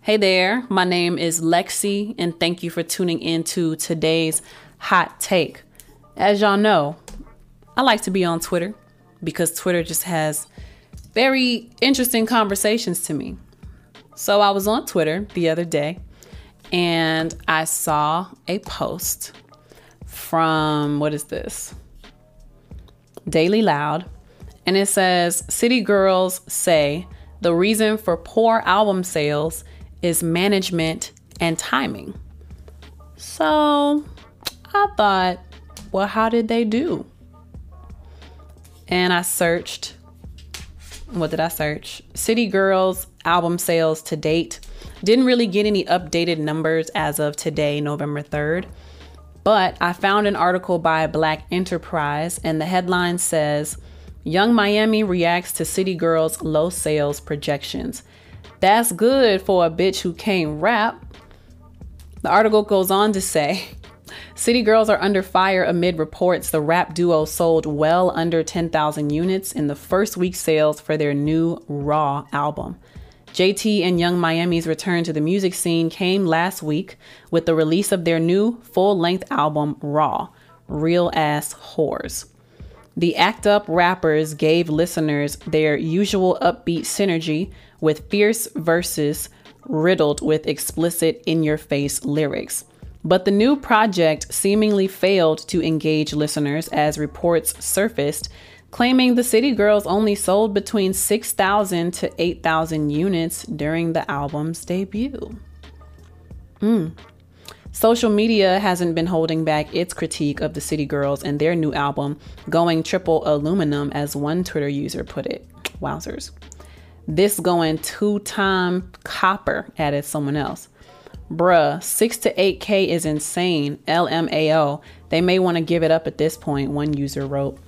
Hey there, my name is Lexi, and thank you for tuning in to today's hot take. As y'all know, I like to be on Twitter because Twitter just has very interesting conversations to me. So I was on Twitter the other day and I saw a post from what is this? Daily Loud. And it says City Girls say the reason for poor album sales is management and timing. So I thought, well, how did they do? And I searched. What did I search? City Girls album sales to date. Didn't really get any updated numbers as of today, November 3rd. But I found an article by Black Enterprise, and the headline says Yung Miami reacts to City Girls' low sales projections. That's good for a bitch who can't rap. The article goes on to say City Girls are under fire amid reports the rap duo sold well under 10,000 units in the first week sales for their new Raw album. JT and Yung Miami's return to the music scene came last week with the release of their new full length album, Raw Real Ass Whores. The act up rappers gave listeners their usual upbeat synergy with fierce verses riddled with explicit in your face lyrics. But the new project seemingly failed to engage listeners as reports surfaced claiming the City Girls only sold between 6,000 to 8,000 units during the album's debut. Mm. Social media hasn't been holding back its critique of the City Girls and their new album, going triple aluminum, as one Twitter user put it. Wowzers. This going two time copper, added someone else. Bruh, 6 to 8K is insane. LMAO. They may want to give it up at this point, one user wrote.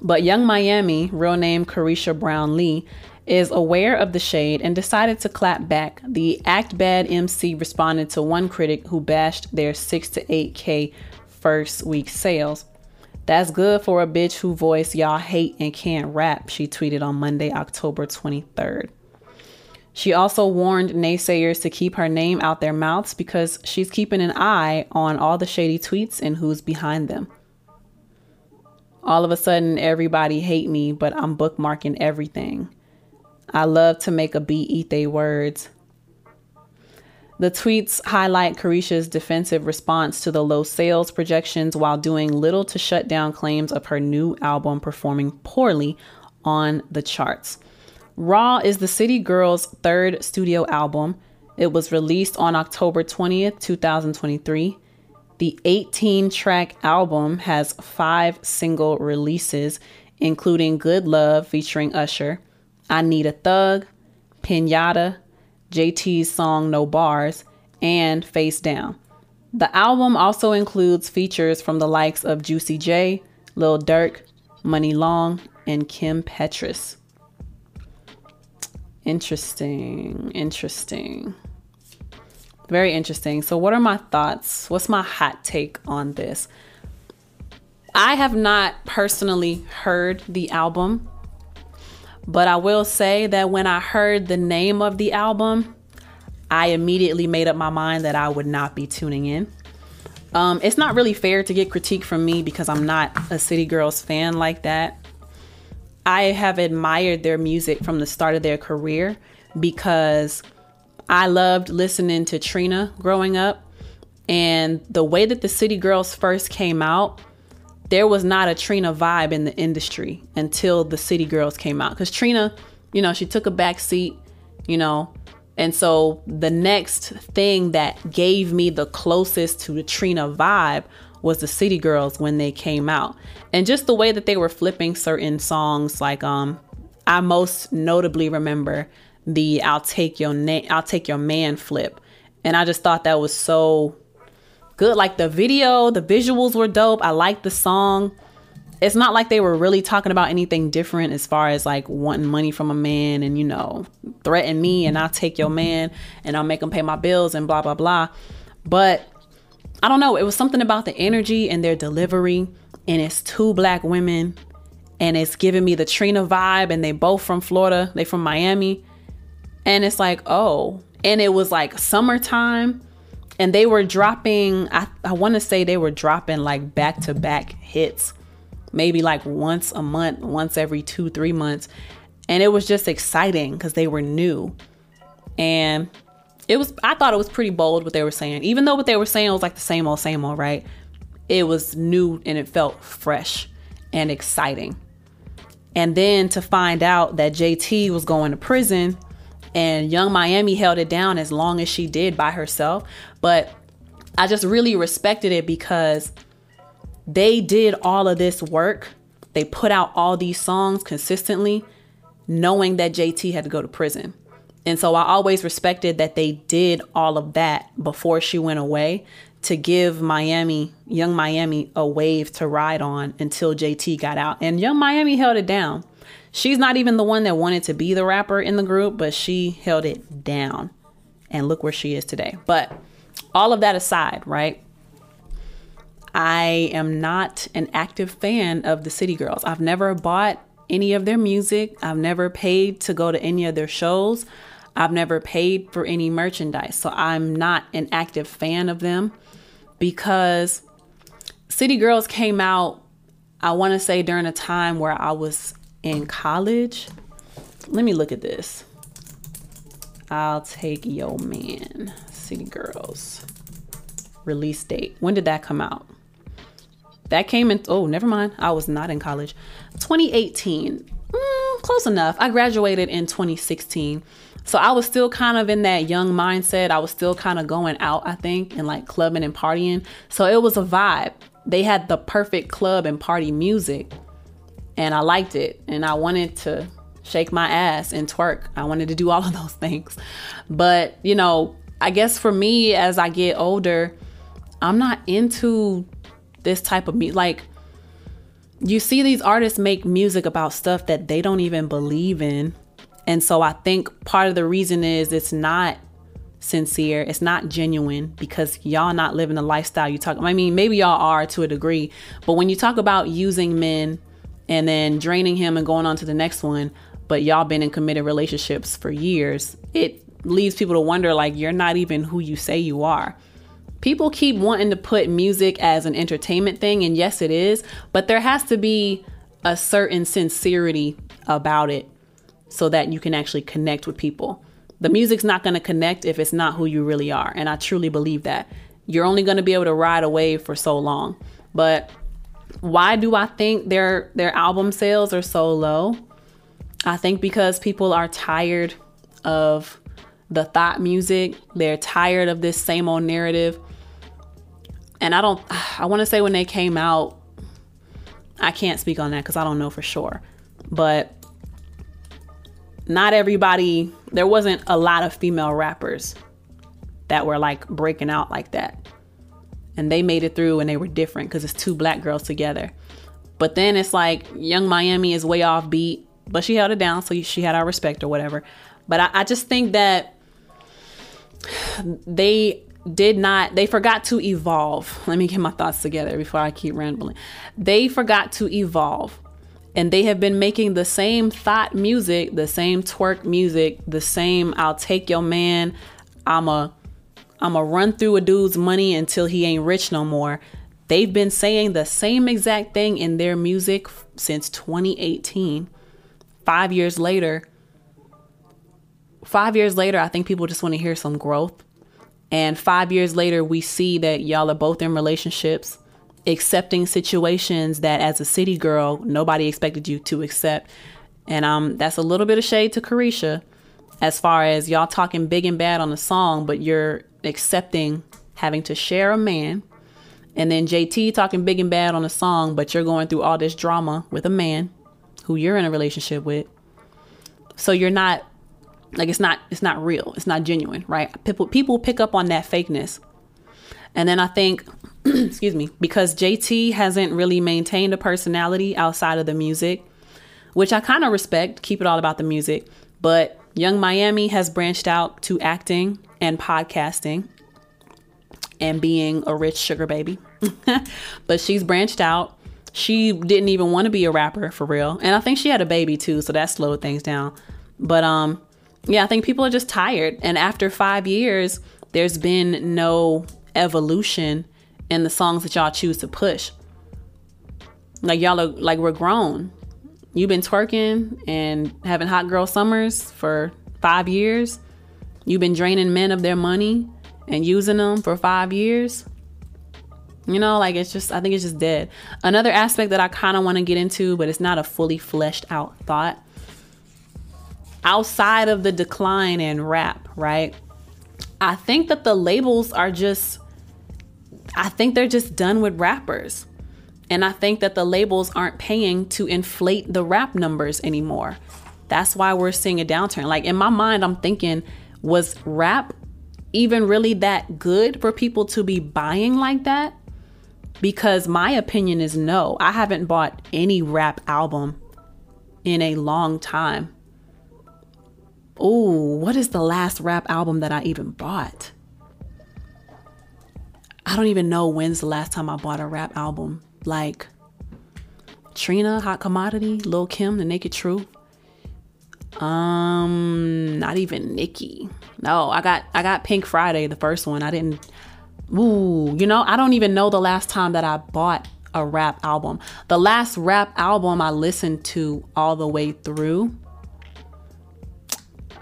But Yung Miami, real name Caresha Brownlee, is aware of the shade and decided to clap back. The Act Bad MC responded to one critic who bashed their 6 to 8K first week sales. That's good for a bitch who voice y'all hate and can't rap, she tweeted on Monday, October 23rd. She also warned naysayers to keep her name out their mouths because she's keeping an eye on all the shady tweets and who's behind them all of a sudden everybody hate me, but I'm bookmarking everything. I love to make a beat eat they words. The tweets highlight Caresha's defensive response to the low sales projections while doing little to shut down claims of her new album performing poorly on the charts. Raw is the City Girls' third studio album. It was released on October 20th, 2023. The 18 track album has five single releases, including Good Love featuring Usher, I Need a Thug, Pinata, JT's song No Bars, and Face Down. The album also includes features from the likes of Juicy J, Lil Durk, Muni Long, and Kim Petras. Interesting, interesting. Very interesting. So, what are my thoughts? What's my hot take on this? I have not personally heard the album, but I will say that when I heard the name of the album, I immediately made up my mind that I would not be tuning in. Um, it's not really fair to get critique from me because I'm not a City Girls fan like that. I have admired their music from the start of their career because I loved listening to Trina growing up. And the way that the City Girls first came out, there was not a Trina vibe in the industry until the City Girls came out. Because Trina, you know, she took a back seat, you know. And so the next thing that gave me the closest to the Trina vibe was the City Girls when they came out. And just the way that they were flipping certain songs, like um I most notably remember the I'll take your name I'll take your man flip. And I just thought that was so good. Like the video, the visuals were dope. I liked the song. It's not like they were really talking about anything different as far as like wanting money from a man and you know, threaten me and I'll take your man and I'll make him pay my bills and blah blah blah. But I don't know, it was something about the energy and their delivery and it's two black women and it's giving me the Trina vibe and they both from Florida, they from Miami and it's like, oh, and it was like summertime and they were dropping i, I want to say they were dropping like back to back hits maybe like once a month once every two three months. And it was just exciting because they were new. And it was i thought it was pretty bold what they were saying. Even though what they were saying was like the same old same old right? It was new and it felt fresh and exciting. And then to find out that jt was going to prison and Young Miami held it down as long as she did by herself. But I just really respected it because they did all of this work. They put out all these songs consistently, knowing that JT had to go to prison. And so I always respected that they did all of that before she went away to give Miami, Yung Miami, a wave to ride on until JT got out. And Yung Miami held it down. She's not even the one that wanted to be the rapper in the group, but she held it down. And look where she is today. But all of that aside, right? I am not an active fan of the City Girls. I've never bought any of their music. I've never paid to go to any of their shows. I've never paid for any merchandise. So I'm not an active fan of them because City Girls came out, I want to say, during a time where I was in college. Let me look at this. I'll take Yo Man, City Girls. Release date. When did that come out? That came in, oh, never mind. I was not in college. 2018. Mm, close enough. I graduated in 2016. So I was still kind of in that young mindset. I was still kind of going out, I think, and like clubbing and partying. So it was a vibe. They had the perfect club and party music and I liked it and I wanted to shake my ass and twerk. I wanted to do all of those things. But, you know, I guess for me as I get older, I'm not into this type of music. Like, you see these artists make music about stuff that they don't even believe in. And so I think part of the reason is it's not sincere, it's not genuine because y'all not living the lifestyle you talk. I mean, maybe y'all are to a degree, but when you talk about using men and then draining him and going on to the next one, but y'all been in committed relationships for years, it leaves people to wonder like you're not even who you say you are. People keep wanting to put music as an entertainment thing, and yes, it is, but there has to be a certain sincerity about it so that you can actually connect with people. The music's not going to connect if it's not who you really are, and I truly believe that. You're only going to be able to ride a wave for so long. But why do I think their their album sales are so low? I think because people are tired of the thot music. They're tired of this same old narrative. And I don't I want to say when they came out I can't speak on that cuz I don't know for sure. But not everybody there wasn't a lot of female rappers that were like breaking out like that and they made it through and they were different because it's two black girls together. But then it's like Yung Miami is way off beat, but she held it down, so she had our respect or whatever. But I, I just think that they did not they forgot to evolve let me get my thoughts together before i keep rambling they forgot to evolve and they have been making the same thot music the same twerk music the same i'll take your man i'm a I'm going to run through a dude's money until he ain't rich no more. They've been saying the same exact thing in their music since 2018. Five years later, five years later, I think people just want to hear some growth. And five years later, we see that y'all are both in relationships, accepting situations that as a city girl, nobody expected you to accept. And um, that's a little bit of shade to Caresha as far as y'all talking big and bad on the song, but you're accepting having to share a man. And then JT talking big and bad on a song, but you're going through all this drama with a man who you're in a relationship with. So you're not like it's not it's not real. It's not genuine, right? People people pick up on that fakeness. And then I think excuse me, because JT hasn't really maintained a personality outside of the music, which I kind of respect, keep it all about the music, but Yung Miami has branched out to acting and podcasting and being a rich sugar baby. but she's branched out. She didn't even want to be a rapper for real. And I think she had a baby too, so that slowed things down. But um yeah, I think people are just tired. And after five years, there's been no evolution in the songs that y'all choose to push. Like y'all are like we're grown. You've been twerking and having hot girl summers for five years. You've been draining men of their money and using them for five years. You know, like it's just, I think it's just dead. Another aspect that I kind of want to get into, but it's not a fully fleshed out thought. Outside of the decline in rap, right? I think that the labels are just, I think they're just done with rappers. And I think that the labels aren't paying to inflate the rap numbers anymore. That's why we're seeing a downturn. Like in my mind, I'm thinking, was rap even really that good for people to be buying like that? Because my opinion is no. I haven't bought any rap album in a long time. Oh, what is the last rap album that I even bought? I don't even know when's the last time I bought a rap album. Like Trina, Hot Commodity, Lil Kim, The Naked Truth. Um, not even Nicki. No, I got I got Pink Friday, the first one. I didn't Ooh, you know, I don't even know the last time that I bought a rap album. The last rap album I listened to all the way through.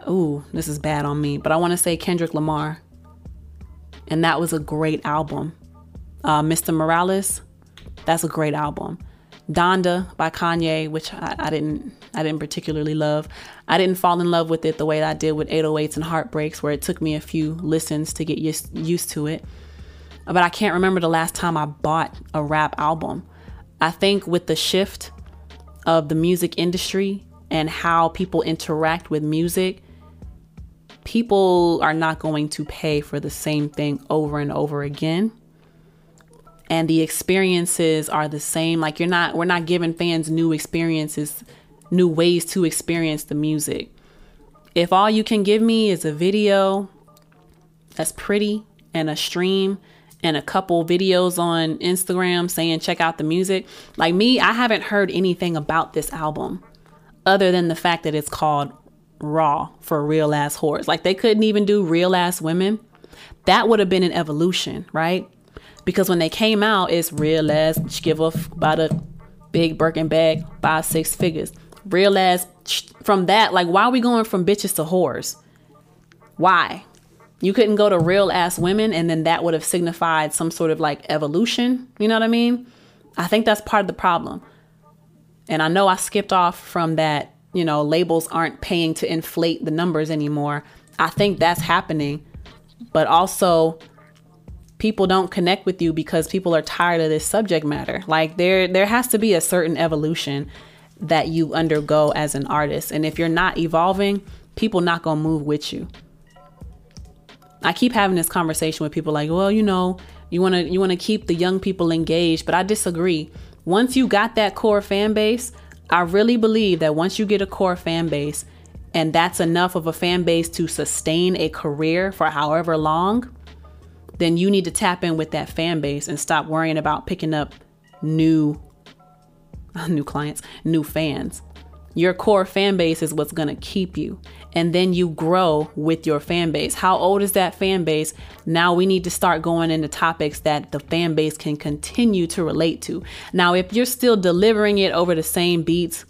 Ooh, this is bad on me, but I want to say Kendrick Lamar. And that was a great album. Uh, Mr. Morales, that's a great album. Donda by Kanye, which I, I, didn't I didn't particularly love. I didn't fall in love with it the way I did with 808s and Heartbreaks, where it took me a few listens to get used, used to it but I can't remember the last time I bought a rap album. I think with the shift of the music industry and how people interact with music, people are not going to pay for the same thing over and over again. And the experiences are the same. Like you're not, we're not giving fans new experiences, new ways to experience the music. If all you can give me is a video that's pretty and a stream and a couple videos on Instagram saying check out the music. Like me, I haven't heard anything about this album other than the fact that it's called Raw for Real Ass Whores. Like they couldn't even do Real Ass Women. That would have been an evolution, right? Because when they came out, it's real ass give off by the big Birkin bag, five, six figures. Real ass from that, like why are we going from bitches to whores? Why? You couldn't go to real ass women and then that would have signified some sort of like evolution. You know what I mean? I think that's part of the problem. And I know I skipped off from that, you know, labels aren't paying to inflate the numbers anymore. I think that's happening. But also people don't connect with you because people are tired of this subject matter. Like there there has to be a certain evolution that you undergo as an artist. And if you're not evolving, people not going to move with you. I keep having this conversation with people like, well, you know, you want to you want to keep the young people engaged, but I disagree. Once you got that core fan base, I really believe that once you get a core fan base and that's enough of a fan base to sustain a career for however long, then you need to tap in with that fan base and stop worrying about picking up new new clients, new fans. Your core fan base is what's going to keep you. And then you grow with your fan base. How old is that fan base? Now we need to start going into topics that the fan base can continue to relate to. Now, if you're still delivering it over the same beats,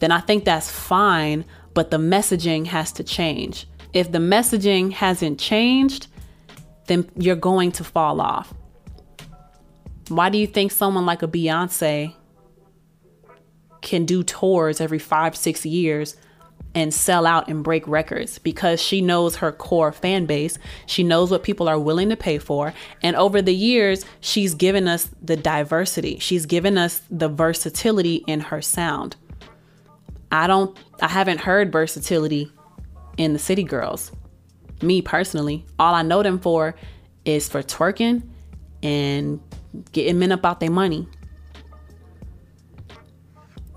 then I think that's fine, but the messaging has to change. If the messaging hasn't changed, then you're going to fall off. Why do you think someone like a Beyonce can do tours every five, six years and sell out and break records because she knows her core fan base. She knows what people are willing to pay for. And over the years, she's given us the diversity, she's given us the versatility in her sound. I don't, I haven't heard versatility in the City Girls. Me personally, all I know them for is for twerking and getting men up out their money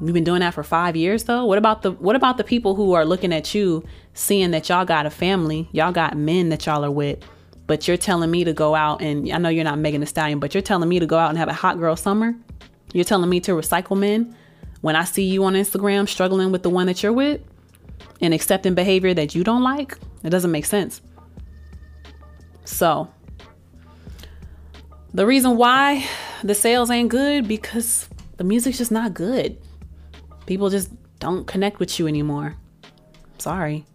We've been doing that for five years though. What about the what about the people who are looking at you, seeing that y'all got a family, y'all got men that y'all are with, but you're telling me to go out and I know you're not Megan Thee Stallion, but you're telling me to go out and have a hot girl summer. You're telling me to recycle men when I see you on Instagram struggling with the one that you're with. and accepting behavior that you don't like, it doesn't make sense. So, the reason why the sales ain't good because the music's just not good. People just don't connect with you anymore. Sorry.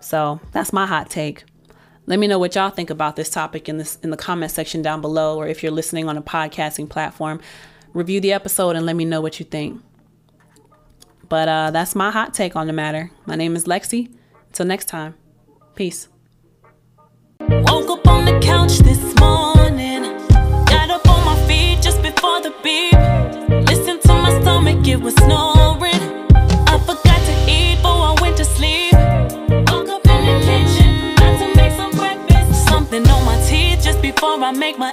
So, that's my hot take. Let me know what y'all think about this topic in this in the comment section down below or if you're listening on a podcasting platform, review the episode and let me know what you think. But uh, that's my hot take on the matter. My name is Lexi. Until next time, peace. Woke up on the couch this morning. Got up on my feet just before the beep. Listen to my stomach, it was snoring. I forgot to eat I went to sleep. Woke up in the kitchen, about to make some breakfast. Something on my teeth just before I make my